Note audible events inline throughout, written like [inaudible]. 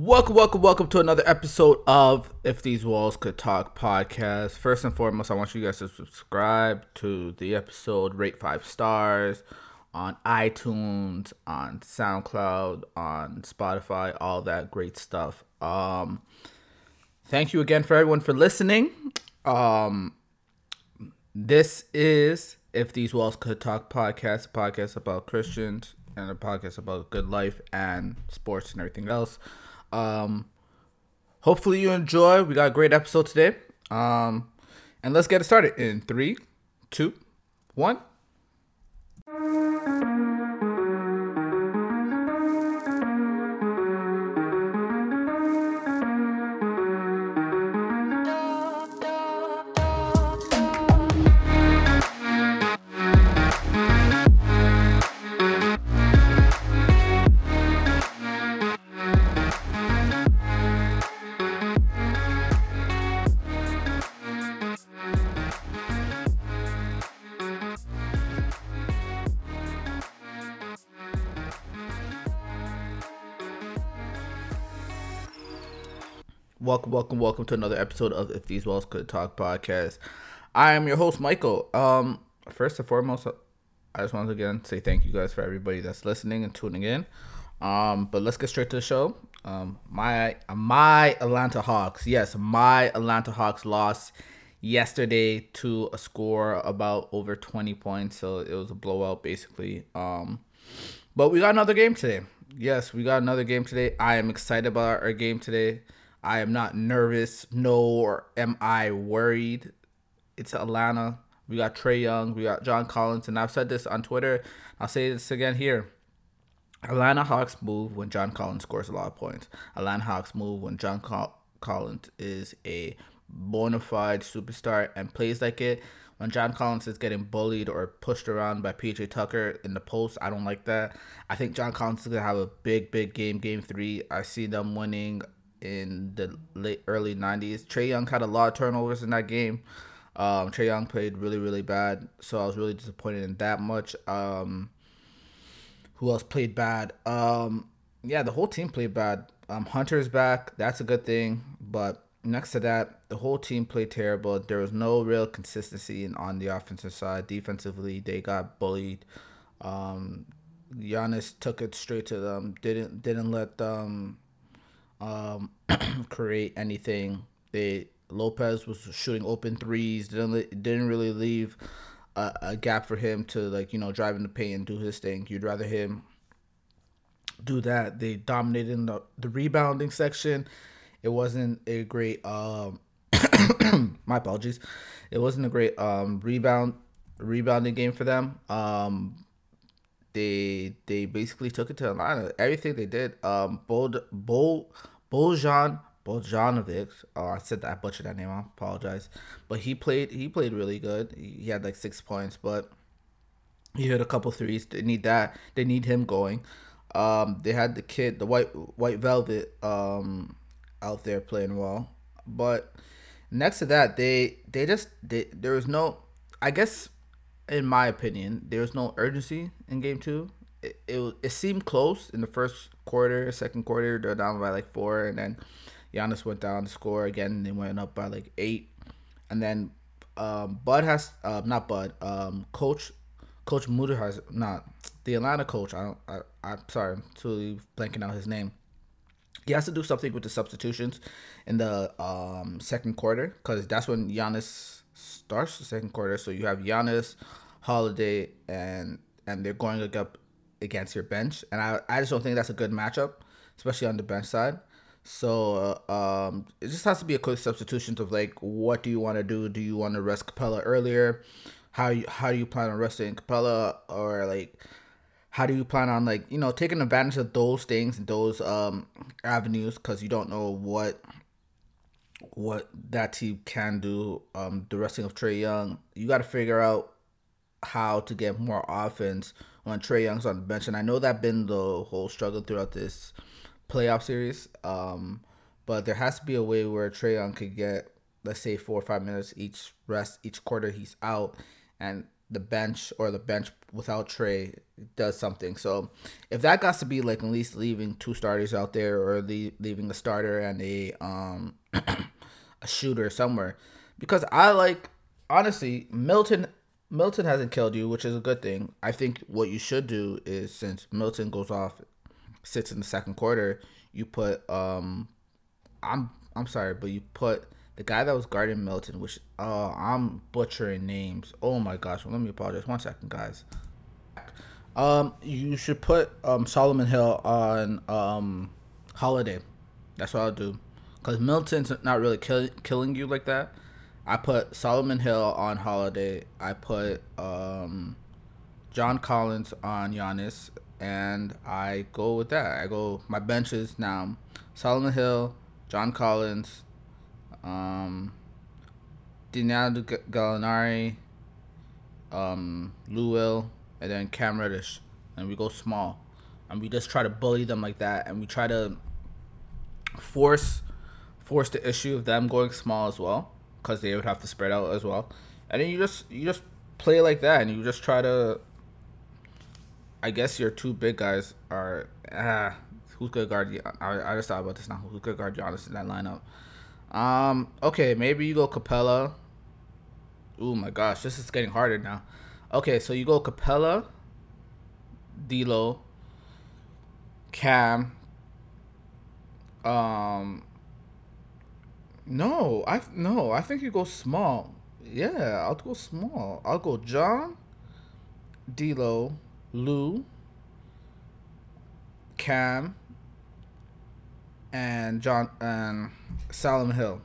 Welcome, welcome, welcome to another episode of If These Walls Could Talk podcast. First and foremost, I want you guys to subscribe to the episode, rate five stars on iTunes, on SoundCloud, on Spotify, all that great stuff. Um, thank you again for everyone for listening. Um, this is If These Walls Could Talk podcast, a podcast about Christians and a podcast about good life and sports and everything else. Um, hopefully you enjoy. We got a great episode today. Um, and let's get it started in three, two, one. Welcome, welcome, welcome to another episode of If These Walls Could Talk podcast. I am your host, Michael. Um, first and foremost, I just want to again say thank you guys for everybody that's listening and tuning in. Um, but let's get straight to the show. Um, my my Atlanta Hawks, yes, my Atlanta Hawks lost yesterday to a score about over 20 points, so it was a blowout basically. Um, but we got another game today. Yes, we got another game today. I am excited about our game today. I am not nervous, nor am I worried. It's Atlanta. We got Trae Young, we got John Collins, and I've said this on Twitter. I'll say this again here. Atlanta Hawks move when John Collins scores a lot of points. Atlanta Hawks move when John Col- Collins is a bona fide superstar and plays like it. When John Collins is getting bullied or pushed around by PJ Tucker in the post, I don't like that. I think John Collins is gonna have a big, big game, game three. I see them winning in the late early '90s. Trae Young had a lot of turnovers in that game. Um, Trae Young played really, really bad, so I was really disappointed in that much. Um, who else played bad? Um, yeah, the whole team played bad. Um, Hunter's back, that's a good thing, but next to that, the whole team played terrible. There was no real consistency in, on the offensive side. Defensively, they got bullied. Um, Giannis took it straight to them. Didn't didn't let them um, [clears throat] create anything. They Lopez was shooting open threes. Didn't didn't really leave a, a gap for him to like you know drive in the paint and do his thing. You'd rather him do that. They dominated in the the rebounding section. It wasn't a great um [coughs] my apologies. It wasn't a great um rebound rebounding game for them. Um they they basically took it to Atlanta. Everything they did, um, Bol Bol Bojan Bojanovic. Oh, I said that I butchered that name. I apologize, but he played he played really good. He had like six points, but he hit a couple threes. They need that. They need him going. Um, they had the kid, the white white velvet, um, out there playing well, but next to that, they they just they there was no. I guess in my opinion, there was no urgency in game two. It, it, it seemed close in the first quarter, second quarter, they're down by like four, and then Giannis went down to score again. They went up by like eight, and then um, Bud has uh, not Bud, um, Coach Coach Muda has not the Atlanta coach. I don't. I, I'm sorry, I'm totally blanking out his name. He has to do something with the substitutions in the um, second quarter because that's when Giannis starts the second quarter. So you have Giannis, Holiday, and and they're going up against your bench, and I I just don't think that's a good matchup, especially on the bench side. So uh, um, it just has to be a quick substitution of like, what do you want to do? Do you want to rest Capela earlier? How you how do you plan on resting Capela or like? How do you plan on like you know taking advantage of those things and those um avenues because you don't know what what that team can do. Um, the resting of Trae Young, you got to figure out how to get more offense when Trae Young's on the bench, and I know that been the whole struggle throughout this playoff series. Um, but there has to be a way where Trae Young could get, let's say, four or five minutes each rest each quarter he's out, and the bench or the bench without Trae does something. So if that got to be like at least leaving two starters out there or leaving a starter and a um [clears throat] a shooter somewhere, because I like honestly Milton. Milton hasn't killed you, which is a good thing. I think what you should do is since Milton goes off, sits in the second quarter, you put um, I'm I'm sorry, but you put the guy that was guarding Milton, which uh, I'm butchering names. Oh my gosh, well, let me apologize. One second, guys. Um, you should put um Solomon Hill on um Holiday. That's what I'll do, cause Milton's not really kill- killing you like that. I put Solomon Hill on Holiday. I put um John Collins on Giannis, and I go with that. I go my benches now: Solomon Hill, John Collins, um, Danilo Gallinari, um, Lou Will, and then Cam Reddish. And we go small. And we just try to bully them like that. And we try to force force the issue of them going small as well. Because they would have to spread out as well. And then you just you just play like that and you just try to I guess your two big guys are ah who's gonna guard I, I just thought about this now. Who's gonna guard Giannis in that lineup? Um, okay, maybe you go Capela. Oh my gosh, this is getting harder now. Okay, so you go Capela, D'Lo, Cam. Um, no, I no, I think you go small. Yeah, I'll go small. I'll go John, D'Lo, Lou, Cam, and John and Solomon Hill,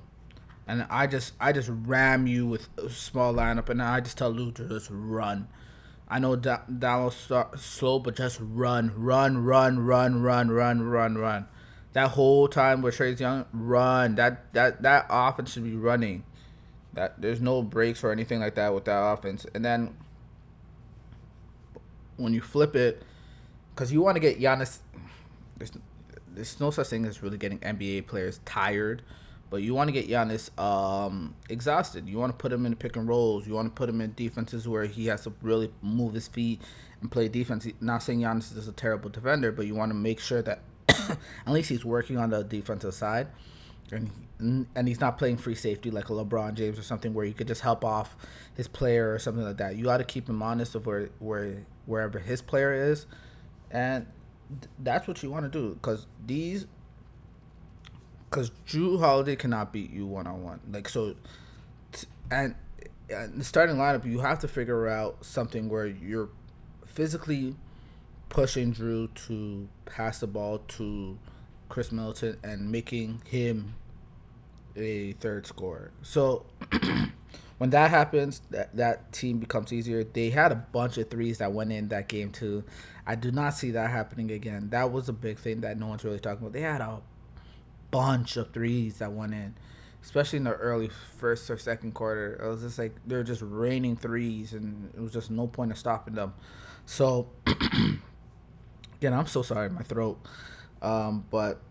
and I just I just ram you with a small lineup, and I just tell Lou to just run. I know that that'll start slow, but just run, run, run, run, run, run, run, run. That whole time with Trae's young, run. That that that offense should be running. That there's no breaks or anything like that with that offense. And then when you flip it, because you want to get Giannis, there's no such thing as really getting NBA players tired, but you want to get Giannis um, exhausted. You want to put him in pick and rolls. You want to put him in defenses where he has to really move his feet and play defense. Not saying Giannis is a terrible defender, but you want to make sure that [coughs] at least he's working on the defensive side. And, and he's not playing free safety like a LeBron James or something where you could just help off his player or something like that. You got to keep him honest of where where wherever his player is, and that's what you want to do because these because Jrue Holiday cannot beat you one on one. Like so, t- and, and the starting lineup, you have to figure out something where you're physically pushing Jrue to pass the ball to Khris Middleton and making him a third scorer. So [clears throat] when that happens, that that team becomes easier. They had a bunch of threes that went in that game too. I do not see that happening again. That was a big thing that no one's really talking about. They had a bunch of threes that went in, especially in the early first or second quarter. It was just like they're just raining threes, and it was just no point of stopping them. So [clears throat] again, I'm so sorry, my throat. Um, but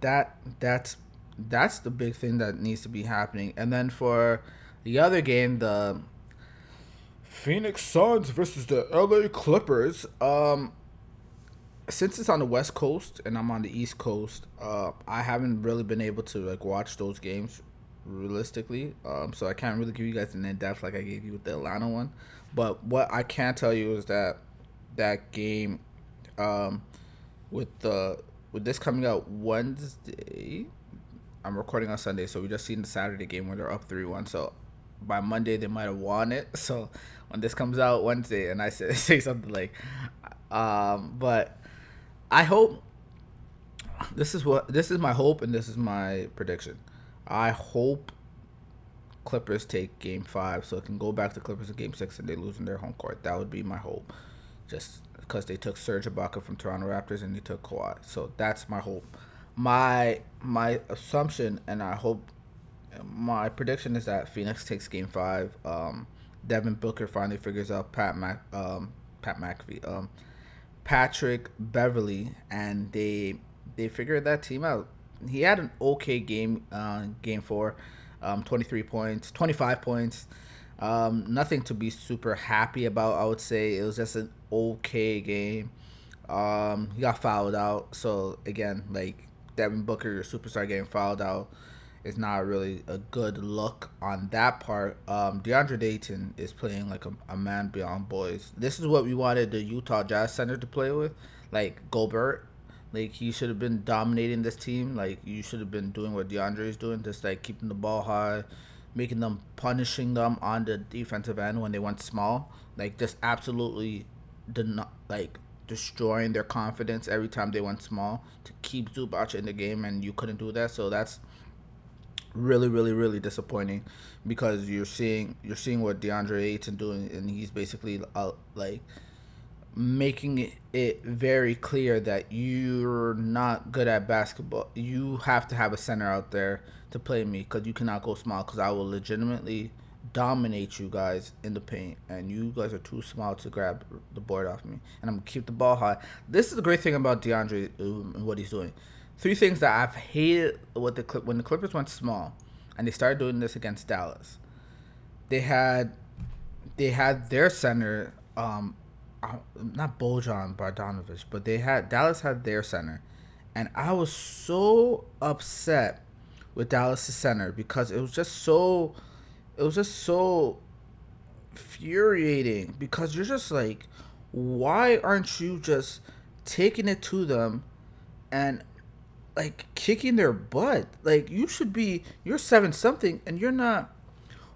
that that's that's the big thing that needs to be happening. And then for the other game, the Phoenix Suns versus the LA Clippers. Um, since it's on the West Coast and I'm on the East Coast, uh, I haven't really been able to like watch those games realistically. Um, so I can't really give you guys an in depth like I gave you with the Atlanta one. But what I can tell you is that that game, um, with the with this coming out Wednesday, I'm recording on Sunday, so we just seen the Saturday game where they're up three one. So by Monday they might have won it. [laughs] So when this comes out Wednesday, and I say [laughs] say something like, um, but I hope this is what this is my hope, and this is my prediction. I hope Clippers take Game Five, so it can go back to Clippers in Game Six, and they lose in their home court. That would be my hope, just because they took Serge Ibaka from Toronto Raptors and they took Kawhi. So that's my hope. My my assumption, and I hope my prediction is that Phoenix takes Game Five. Um, Devin Booker finally figures out Pat Mac, um, Pat McAfee, um, Patrick Beverley, and they they figured that team out. He had an okay game, uh, game four, um, twenty three points, twenty five points, Um, nothing to be super happy about. I would say it was just an okay game. Um, he got fouled out. So again, like Devin Booker, your superstar, getting fouled out is not really a good look on that part. Um, DeAndre Ayton is playing like a, a man beyond boys. This is what we wanted the Utah Jazz center to play with, like Gobert. Like he should have been dominating this team. Like you should have been doing what DeAndre is doing, just like keeping the ball high, making them punishing them on the defensive end when they went small. Like just absolutely, not like destroying their confidence every time they went small to keep Zubac in the game, and you couldn't do that. So that's really, really, really disappointing because you're seeing you're seeing what DeAndre Ayton doing, and he's basically uh, like making it very clear that you're not good at basketball. You have to have a center out there to play me because you cannot go small because I will legitimately dominate you guys in the paint, and you guys are too small to grab the board off me. And I'm gonna keep the ball high. This is the great thing about DeAndre and what he's doing. Three things that I've hated with the clip when the Clippers went small, and they started doing this against Dallas. They had, they had their center, um, uh, not Bojan Bogdanovic, but they had Dallas had their center, and I was so upset with Dallas' center because it was just so it was just so infuriating because you're just like, why aren't you just taking it to them and like kicking their butt? Like you should be you're seven something and you're not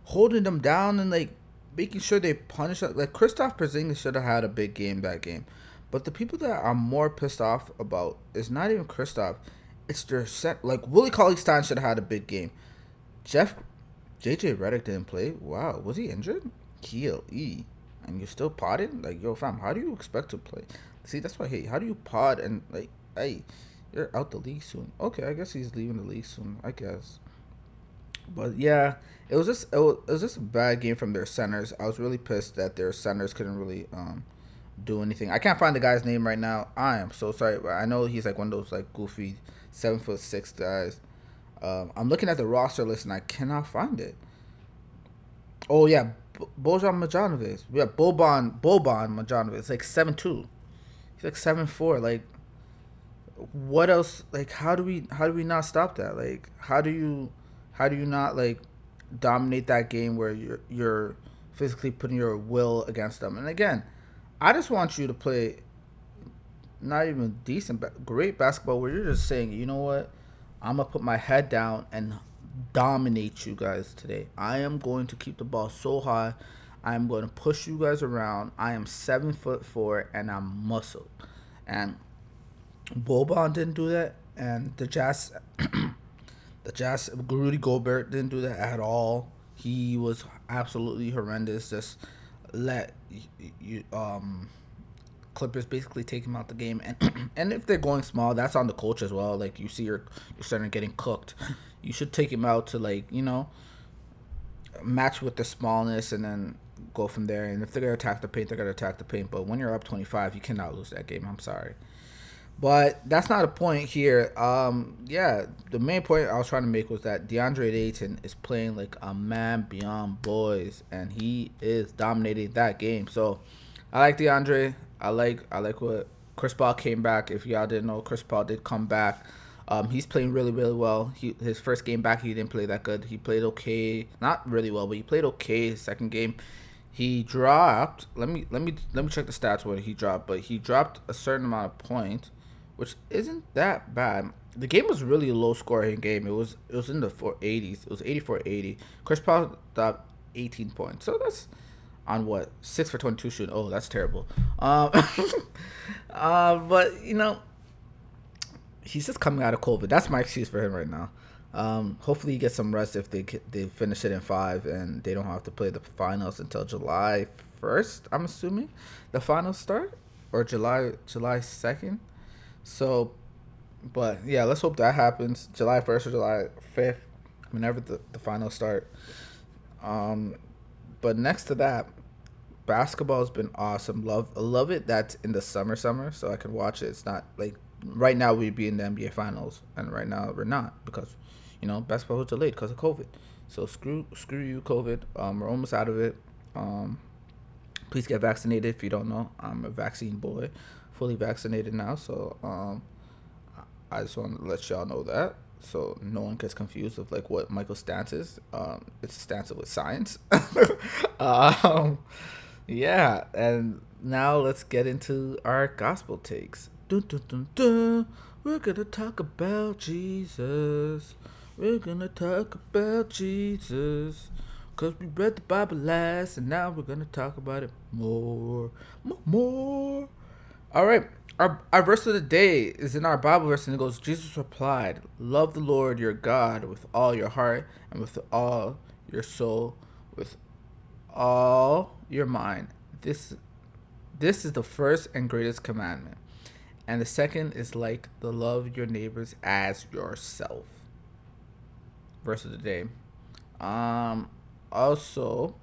holding them down and like making sure they punish like Christoph Porzingis should have had a big game that game. But the people that I'm more pissed off about is not even Christoph. It's their set. Like Willie Cauley Stein should have had a big game. Jeff JJ Redick didn't play. Wow, was he injured? Keel E, and you're still potting? Like, yo, fam, how do you expect to play? See, that's why. Hey, how do you pod and like, hey, you're out the league soon. Okay, I guess he's leaving the league soon. I guess. But yeah, it was just it was, it was just a bad game from their centers. I was really pissed that their centers couldn't really um do anything. I can't find the guy's name right now. I am so sorry. But I know he's like one of those like goofy seven foot six guys um, I'm looking at the roster list and I cannot find it. Oh yeah, B- Bojan Marjanovic. Yeah, Boban Boban Marjanovic. It's like seven two. He's like seven four. Like, what else? Like, how do we how do we not stop that? Like, how do you how do you not like dominate that game where you're you're physically putting your will against them? And again, I just want you to play not even decent, but great basketball where you're just saying, you know what I'm gonna put my head down and dominate you guys today. I am going to keep the ball so high. I am going to push you guys around. I am seven foot four and I'm muscle. And Boban didn't do that, and the Jazz, [clears throat] the Jazz, Rudy Gobert didn't do that at all. He was absolutely horrendous. Just let you um Clippers basically take him out the game, and [clears throat] and if they're going small, that's on the coach as well. Like you see your your center getting cooked, you should take him out to like you know match with the smallness, and then go from there. And if they're gonna attack the paint, they're gonna attack the paint. But when you're up 25, you cannot lose that game. I'm sorry. But that's not a point here. Um, yeah, the main point I was trying to make was that DeAndre Ayton is playing like a man beyond boys, and he is dominating that game. So I like DeAndre. I like I like what Chris Paul came back. If y'all didn't know, Chris Paul did come back. Um, he's playing really really well. He his first game back he didn't play that good. He played okay, not really well, but he played okay. His second game, he dropped. Let me let me let me check the stats what he dropped, but he dropped a certain amount of points, which isn't that bad. The game was really a low scoring game. It was it was in the 480s. It was 84-80. Chris Paul dropped 18 points. So that's on what six for twenty two shooting. Oh, that's terrible. Um, [laughs] uh, but you know, he's just coming out of COVID. That's my excuse for him right now. Um, hopefully, he gets some rest if they they finish it in five and they don't have to play the finals until July first. I'm assuming the finals start or July July second. So, but yeah, let's hope that happens July first or July fifth, whenever the the finals start. Um, but next to that, basketball has been awesome. Love love it. That's in the summer, summer, so I can watch it. It's not like right now we'd be in the NBA finals, and right now we're not because you know, basketball was delayed because of COVID. So screw screw you, COVID. Um, we're almost out of it. Um, please get vaccinated if you don't know. I'm a vaccine boy, fully vaccinated now. So um, I just want to let y'all know that so no one gets confused of like what Michael's stance is. Um, it's a stance with science. [laughs] um, yeah, and now let's get into our gospel takes. Dun, dun, dun, dun. We're gonna talk about Jesus. We're gonna talk about Jesus. Cause we read the Bible last and now we're gonna talk about it more. More. more. All right. Our, our verse of the day is in our Bible verse and it goes, Jesus replied, Love the Lord your God with all your heart and with all your soul, with all your mind. This this is the first and greatest commandment. And the second is like the love your neighbors as yourself. Verse of the day. Um also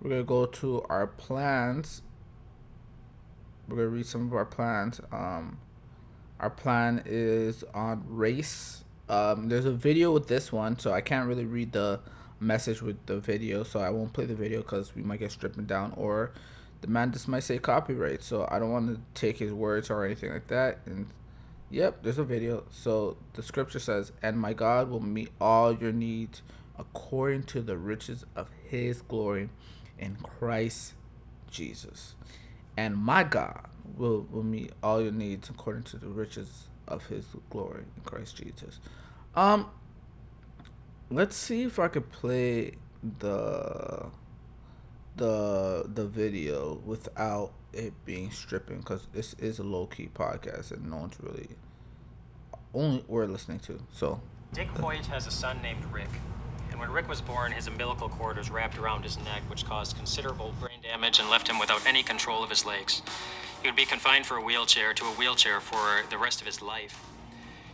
we're gonna go to our plans we're gonna read some of our plans. Um, our plan is on race. Um, there's a video with this one, so I can't really read the message with the video, so I won't play the video because we might get stripped down, or the man just might say copyright. So I don't want to take his words or anything like that. And yep, there's a video. So the scripture says, "And my God will meet all your needs according to the riches of His glory in Christ Jesus." And my God will, will meet all your needs according to the riches of his glory in Christ Jesus. Um let's see if I could play the the the video without it being stripping because this is a low key podcast and no one's really only we're listening to. So Dick Hoyt has a son named Rick and when Rick was born, his umbilical cord was wrapped around his neck, which caused considerable brain damage and left him without any control of his legs. He would be confined for a wheelchair to a wheelchair for the rest of his life.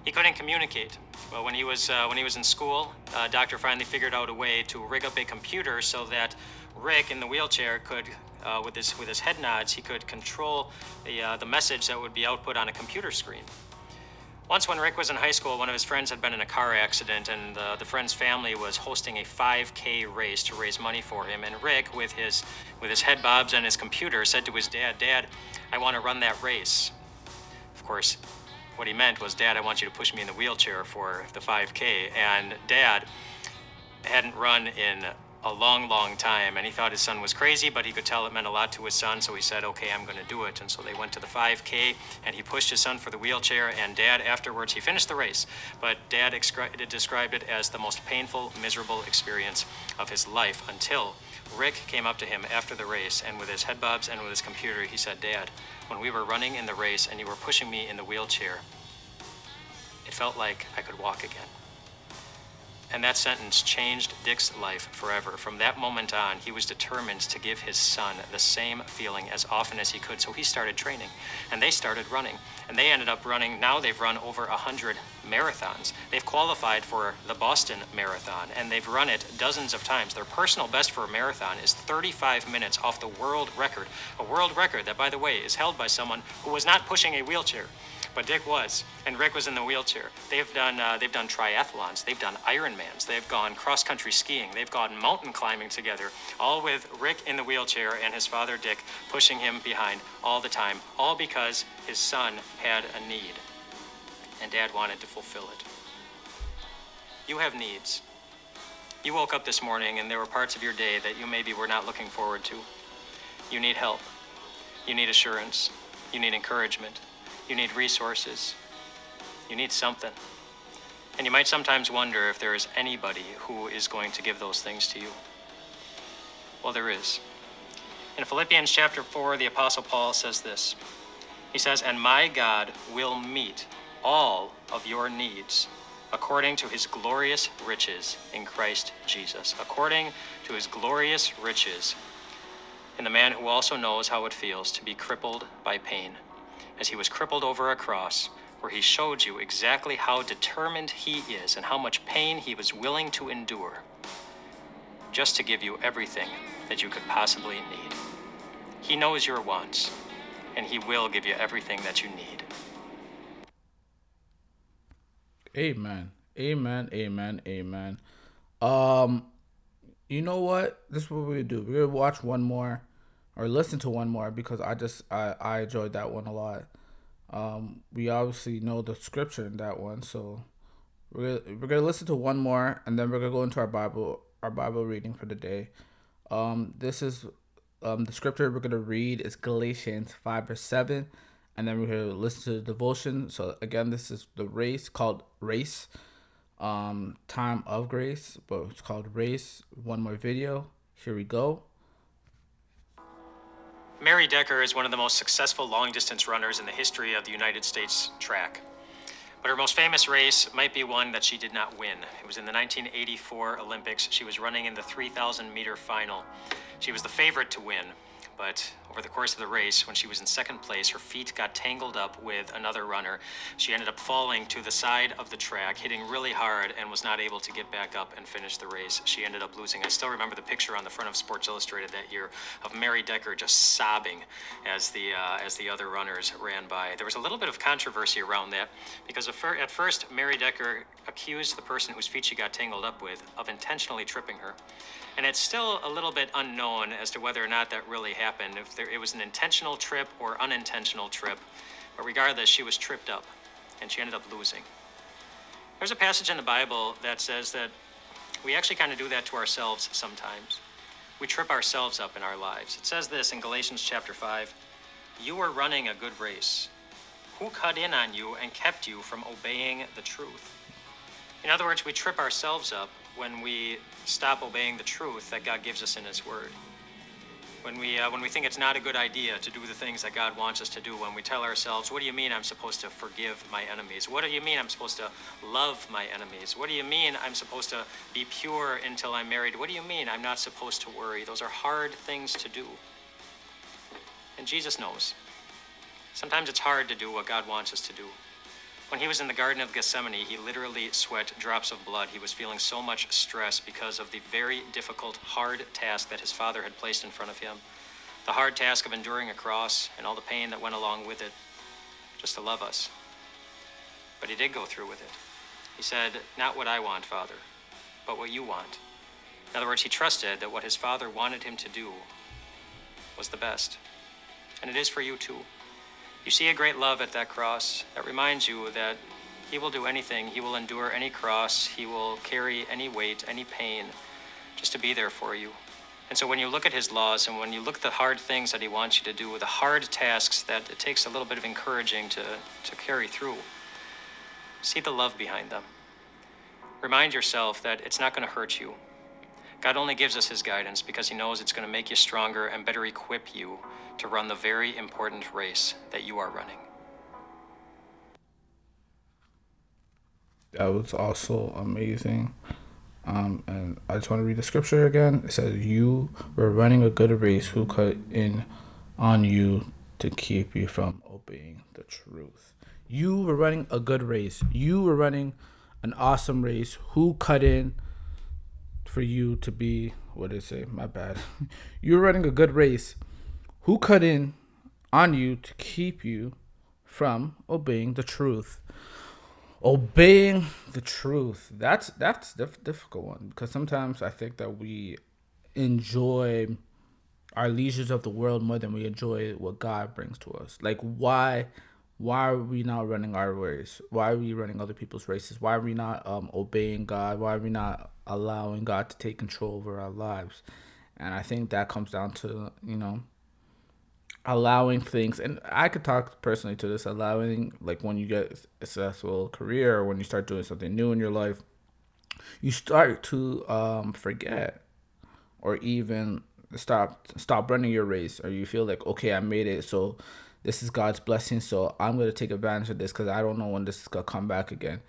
He couldn't communicate. Well, when he was uh, when he was in school, uh, doctor finally figured out a way to rig up a computer so that Rick in the wheelchair could, uh, with his with his head nods, he could control the uh, the message that would be output on a computer screen. Once, when Rick was in high school, one of his friends had been in a car accident, and the, the friend's family was hosting a 5K race to raise money for him. And Rick, with his with his head bobs and his computer, said to his dad, "Dad, I want to run that race." Of course, what he meant was, "Dad, I want you to push me in the wheelchair for the 5K." And Dad hadn't run in a long, long time. And he thought his son was crazy, but he could tell it meant a lot to his son. So he said, okay, I'm going to do it. And so they went to the 5K and he pushed his son for the wheelchair. And dad, afterwards, he finished the race. But dad excri- described it as the most painful, miserable experience of his life until Rick came up to him after the race. And with his head bobs and with his computer, he said, Dad, when we were running in the race and you were pushing me in the wheelchair, it felt like I could walk again. And that sentence changed Dick's life forever. From that moment on, he was determined to give his son the same feeling as often as he could. So he started training, and they started running. And they ended up running, now they've run over 100 marathons. They've qualified for the Boston Marathon, and they've run it dozens of times. Their personal best for a marathon is 35 minutes off the world record. A world record that, by the way, is held by someone who was not pushing a wheelchair but Dick was, and Rick was in the wheelchair. They've done uh, they've done triathlons, they've done Ironmans, they've gone cross country skiing, they've gone mountain climbing together, all with Rick in the wheelchair and his father Dick pushing him behind all the time, all because his son had a need, and Dad wanted to fulfill it. You have needs. You woke up this morning and there were parts of your day that you maybe were not looking forward to. You need help. You need assurance. You need encouragement. You need resources. You need something. And you might sometimes wonder if there is anybody who is going to give those things to you. Well, there is. In Philippians chapter 4, the Apostle Paul says this He says, And my God will meet all of your needs according to his glorious riches in Christ Jesus. According to his glorious riches in the man who also knows how it feels to be crippled by pain as he was crippled over a cross, where he showed you exactly how determined he is and how much pain he was willing to endure just to give you everything that you could possibly need. He knows your wants, and he will give you everything that you need. Amen. Amen. Amen. Amen. Um, you know what? This is what we do. We're gonna watch one more, or listen to one more because I just I I enjoyed that one a lot. Um, we obviously know the scripture in that one, so we're gonna, we're gonna listen to one more, and then we're gonna go into our Bible our Bible reading for the day. Um, this is um the scripture we're gonna read is Galatians five verse seven, and then we're gonna listen to the devotion. So again, this is the race called race um, Time of Grace, but it's called Race. One more video. Here we go. Mary Decker is one of the most successful long distance runners in the history of the United States track. But her most famous race might be one that she did not win. It was in the 1984 Olympics. She was running in the 3,000 meter final. She was the favorite to win, but over the course of the race, when she was in second place, her feet got tangled up with another runner. She ended up falling to the side of the track, hitting really hard, and was not able to get back up and finish the race. She ended up losing. I still remember the picture on the front of Sports Illustrated that year of Mary Decker just sobbing as the uh, as the other runners ran by. There was a little bit of controversy around that because at first Mary Decker accused the person whose feet she got tangled up with of intentionally tripping her. And it's still a little bit unknown as to whether or not that really happened, if there, it was an intentional trip or unintentional trip. But regardless, she was tripped up and she ended up losing. There's a passage in the Bible that says that we actually kind of do that to ourselves sometimes. We trip ourselves up in our lives. It says this in Galatians chapter 5 You were running a good race. Who cut in on you and kept you from obeying the truth? In other words, we trip ourselves up when we stop obeying the truth that God gives us in His Word. When we, uh, when we think it's not a good idea to do the things that God wants us to do, when we tell ourselves, What do you mean I'm supposed to forgive my enemies? What do you mean I'm supposed to love my enemies? What do you mean I'm supposed to be pure until I'm married? What do you mean I'm not supposed to worry? Those are hard things to do. And Jesus knows. Sometimes it's hard to do what God wants us to do. When he was in the Garden of Gethsemane, he literally sweat drops of blood. He was feeling so much stress because of the very difficult, hard task that his father had placed in front of him. The hard task of enduring a cross and all the pain that went along with it, just to love us. But he did go through with it. He said, Not what I want, Father, but what you want. In other words, he trusted that what his father wanted him to do was the best. And it is for you too. You see a great love at that cross that reminds you that He will do anything. He will endure any cross. He will carry any weight, any pain, just to be there for you. And so when you look at His laws and when you look at the hard things that He wants you to do, the hard tasks that it takes a little bit of encouraging to, to carry through, see the love behind them. Remind yourself that it's not going to hurt you. God only gives us His guidance because He knows it's going to make you stronger and better equip you to run the very important race that you are running. That was also amazing. Um, and I just want to read the scripture again. It says, You were running a good race, who cut in on you to keep you from obeying the truth. You were running a good race. You were running an awesome race. Who cut in for you to be, what did it say? My bad. [laughs] you were running a good race. Who cut in on you to keep you from obeying the truth? Obeying the truth. That's that's the difficult one because sometimes i think that we enjoy our leisures of the world more than we enjoy what god brings to us. Like why why are we not running our race? Why are we running other people's races? Why are we not um, obeying god? Why are we not allowing god to take control over our lives. And i think that comes down to you know allowing things and i could talk personally to this allowing like when you get a successful career or when you start doing something new in your life you start to um, forget or even stop stop running your race or you feel like okay i made it so this is god's blessing so i'm going to take advantage of this because i don't know when this is going to come back again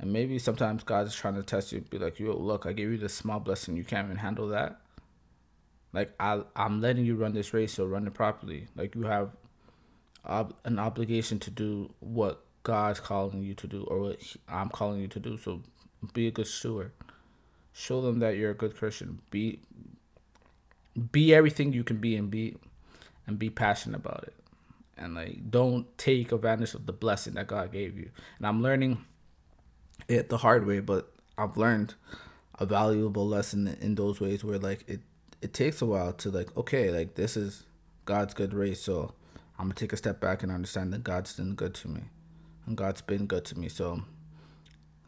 and maybe sometimes god's trying to test you be like yo look i gave you this small blessing you can't even handle that like I, I'm letting you run this race, so run it properly. Like you have ob- an obligation to do what God's calling you to do, or what I'm calling you to do. So be a good steward. Show them that you're a good Christian. Be be everything you can be and be and be passionate about it. And like don't take advantage of the blessing that God gave you. And I'm learning it the hard way, but I've learned a valuable lesson in those ways where like it it takes a while to like okay like this is God's good race, so I'm gonna take a step back and understand that God's been good to me, and God's been good to me. So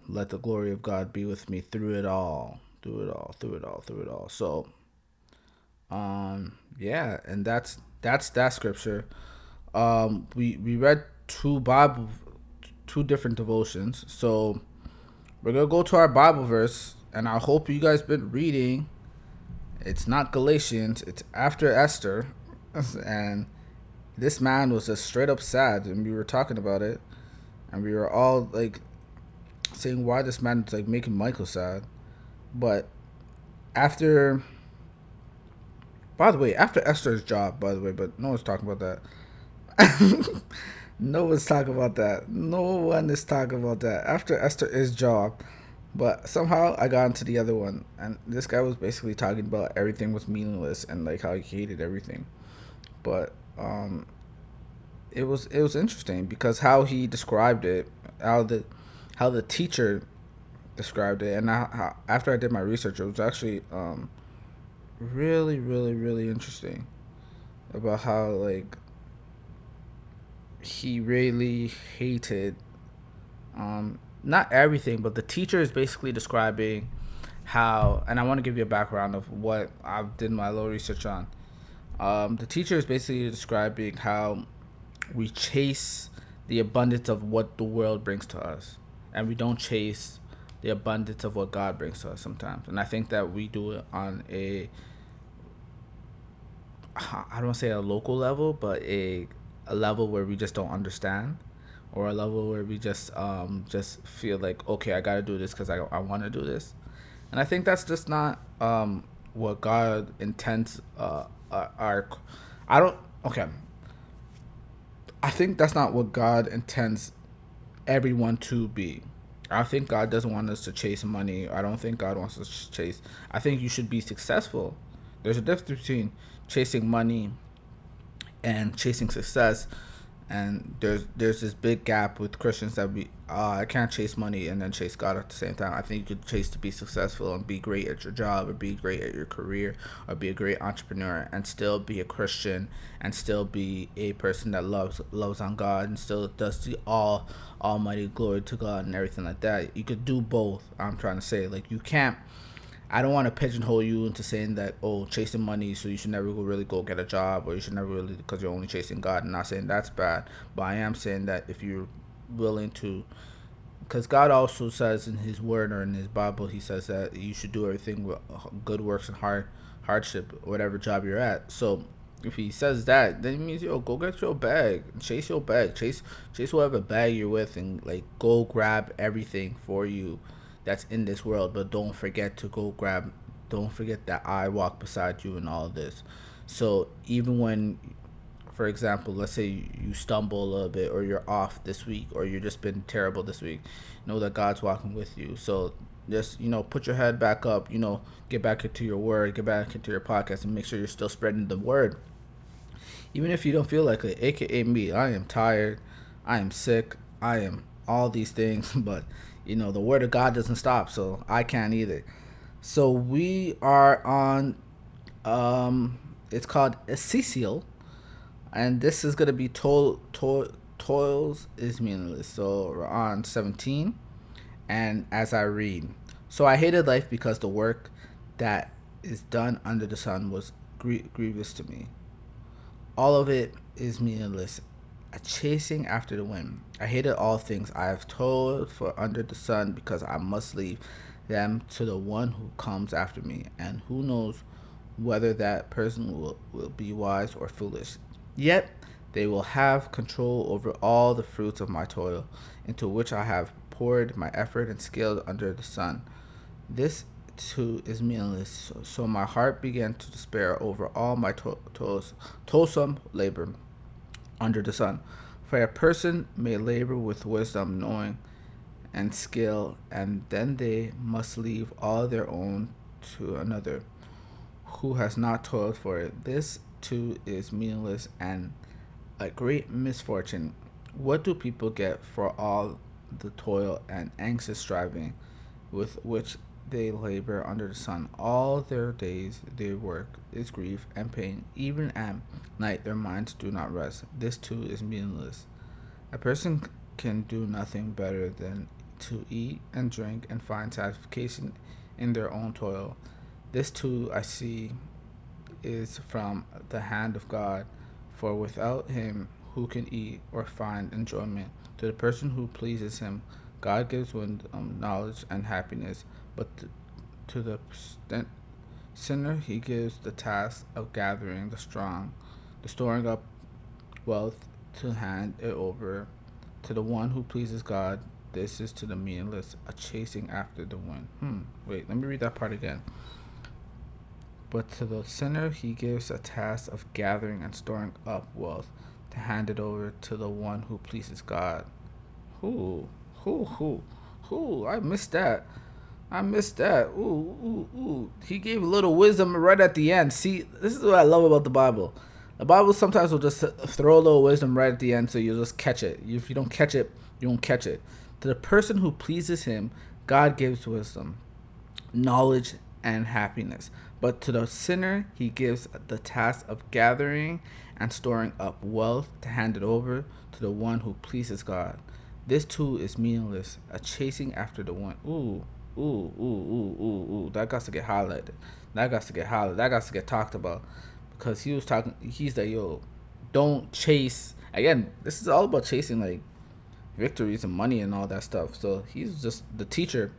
let the glory of God be with me through it all, through it all, through it all, through it all. So, um, yeah, and that's that's that scripture. Um, we we read two Bible, two different devotions. So we're gonna go to our Bible verse, and I hope you guys been reading. It's not Galatians. It's after Esther, [laughs] and this man was just straight up sad, and we were talking about it, and we were all like saying why this man is like making Michael sad, but after. By the way, after Esther's job, by the way, but no one's talking about that. [laughs] no one's talking about that. No one is talking about that. After Esther is job, but somehow I got into the other one, and this guy was basically talking about everything was meaningless and like how he hated everything. But um, it was it was interesting because how he described it, how the how the teacher described it, and how, how after I did my research, it was actually um, really really really interesting about how like he really hated um not everything but the teacher is basically describing how and i want to give you a background of what I've did my little research on. Um, the teacher is basically describing how we chase the abundance of what the world brings to us and we don't chase the abundance of what god brings to us sometimes. And i think that we do it on a i don't want to say a local level but a a level where we just don't understand or a level where we just um just feel like okay i gotta do this because i, I want to do this. And i think that's just not um what god intends uh our i don't okay. I think that's not what god intends everyone to be. I think god doesn't want us to chase money. I don't think god wants us to chase i think you should be successful. There's a difference between chasing money and chasing success and there's there's this big gap with Christians that we uh, I can't chase money and then chase God at the same time. I think you could chase to be successful and be great at your job or be great at your career or be a great entrepreneur and still be a Christian and still be a person that loves loves on God and still does the all almighty glory to God and everything like that. You could do both. I'm trying to say like you can't I don't want to pigeonhole you into saying that oh chasing money so you should never really go get a job or you should never really because you're only chasing God. I'm not saying that's bad, but I am saying that if you're willing to, because God also says in His Word or in His Bible, He says that you should do everything with uh, good works and hard hardship, whatever job you're at. So if He says that, then it means yo go get your bag, chase your bag, chase chase whatever bag you're with, and like go grab everything for you that's in this world, but don't forget to go grab don't forget that I walk beside you in all this. So even when for example, let's say you stumble a little bit or you're off this week or you've just been terrible this week, know that God's walking with you. So just, you know, put your head back up, you know, get back into your word, get back into your podcast and make sure you're still spreading the word. Even if you don't feel like it, aka me, I am tired, I am sick, I am all these things, [laughs] but you know the word of god doesn't stop so i can't either. So we are on um it's called Ezekiel, and this is gonna be toil, toil toils is meaningless. So we're on 17 and as i read so i hated life because the work that is done under the sun was gr- grievous to me. All of it is meaningless chasing after the wind. I hated all things I have told for under the sun because I must leave them to the one who comes after me, and who knows whether that person will, will be wise or foolish. Yet they will have control over all the fruits of my toil, into which I have poured my effort and skill under the sun. This too is meaningless, so, so my heart began to despair over all my to- to- toilsome labor under the sun. For a person may labor with wisdom, knowing, and skill, and then they must leave all their own to another who has not toiled for it. This too is meaningless and a great misfortune. What do people get for all the toil and anxious striving with which they labor under the sun. All their days their work is grief and pain. Even at night their minds do not rest. This too is meaningless. A person can do nothing better than to eat and drink and find satisfaction in their own toil. This too I see is from the hand of God, for without him who can eat or find enjoyment? To the person who pleases him, God gives wisdom, knowledge, and happiness, but to the sinner he gives the task of gathering the strong, the storing up wealth to hand it over to the one who pleases God. This is to the meaningless, a chasing after the wind. Hmm. Wait, let me read that part again. But to the sinner he gives a task of gathering and storing up wealth to hand it over to the one who pleases God. Who? Who? Who? Who? I missed that. I missed that. Ooh, ooh, ooh. He gave a little wisdom right at the end. See, this is what I love about the Bible. The Bible sometimes will just throw a little wisdom right at the end so you'll just catch it. If you don't catch it, you don't catch it. To the person who pleases him, God gives wisdom, knowledge, and happiness. But to the sinner, he gives the task of gathering and storing up wealth to hand it over to the one who pleases God. This too is meaningless, a chasing after the one. Ooh, ooh, ooh, ooh, ooh, ooh. That got to get highlighted. That got to get highlighted. That got to get talked about because he was talking. He's like, yo, don't chase. Again, this is all about chasing like victories and money and all that stuff. So he's just the teacher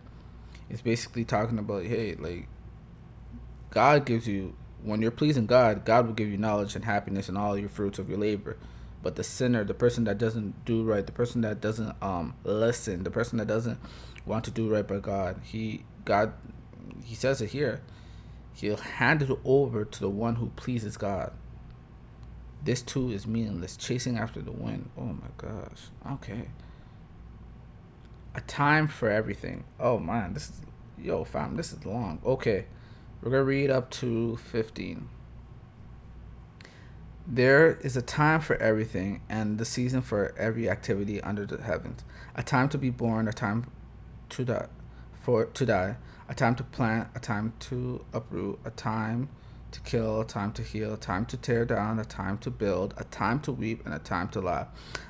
is basically talking about, hey, like God gives you when you're pleasing God, God will give you knowledge and happiness and all your fruits of your labor. But the sinner, the person that doesn't do right, the person that doesn't um listen, the person that doesn't want to do right by God, he God he says it here. He'll hand it over to the one who pleases God. This too is meaningless, chasing after the wind. Oh my gosh. Okay. A time for everything. Oh man, this is yo fam, this is long. Okay. We're to read up to 15. There is a time for everything and the season for every activity under the heavens. A time to be born, a time to die, for to die, a time to plant, a time to uproot, a time to kill, a time to heal, a time to tear down, a time to build, a time to weep, and a time to laugh,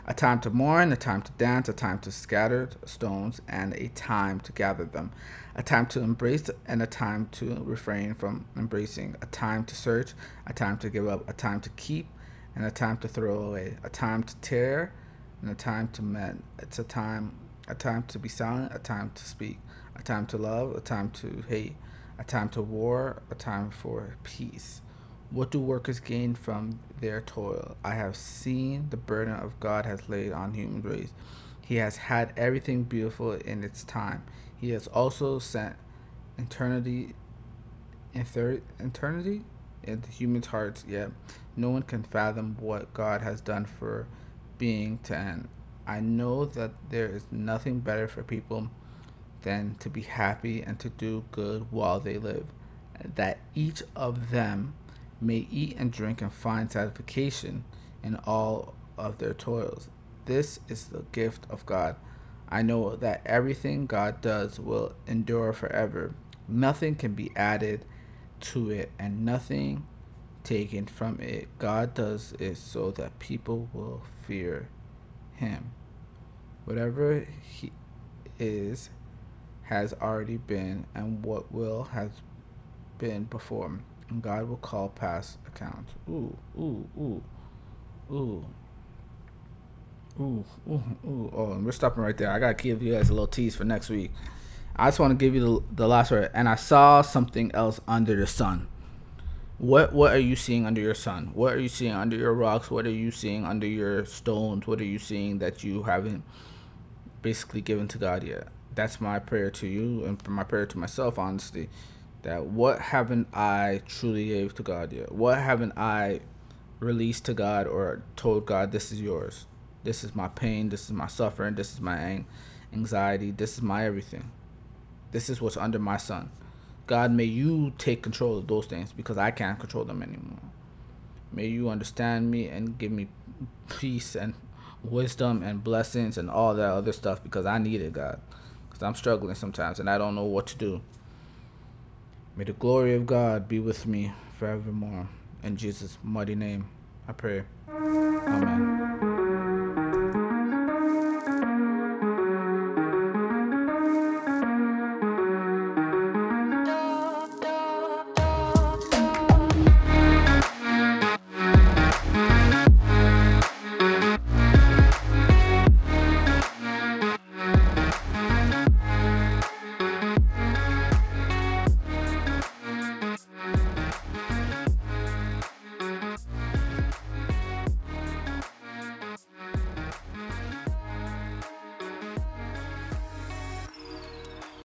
a time to mourn, a time to dance, a time to scatter stones, and a time to gather them, a time to embrace and a time to refrain from embracing, a time to search, a time to give up, a time to keep, and a time to throw away, a time to tear, and a time to mend. It's a time, a time to be silent, a time to speak, a time to love, a time to hate a time to war, a time for peace. What do workers gain from their toil? I have seen the burden of God has laid on human race. He has had everything beautiful in its time. He has also sent eternity, eternity into humans' hearts. Yet no one can fathom what God has done for being to end. I know that there is nothing better for people than to be happy and to do good while they live, that each of them may eat and drink and find satisfaction in all of their toils. This is the gift of God. I know that everything God does will endure forever. Nothing can be added to it and nothing taken from it. God does it so that people will fear him. Whatever he is has already been and what will has been before. And God will call past accounts. Ooh, ooh, ooh, ooh. Ooh, ooh, ooh. Oh, and we're stopping right there. I gotta give you guys a little tease for next week. I just want to give you the, the last word. And I saw something else under the sun. What what are you seeing under your sun? What are you seeing under your rocks? What are you seeing under your stones? What are you seeing that you haven't basically given to God yet? that's my prayer to you and my prayer to myself honestly that what haven't i truly gave to god yet what haven't i released to god or told god this is yours this is my pain this is my suffering this is my anxiety this is my everything this is what's under my sun god may you take control of those things because i can't control them anymore may you understand me and give me peace and wisdom and blessings and all that other stuff because I need it, God. Because I'm struggling sometimes and I don't know what to do. May the glory of God be with me forevermore. In Jesus' mighty name, I pray. Amen.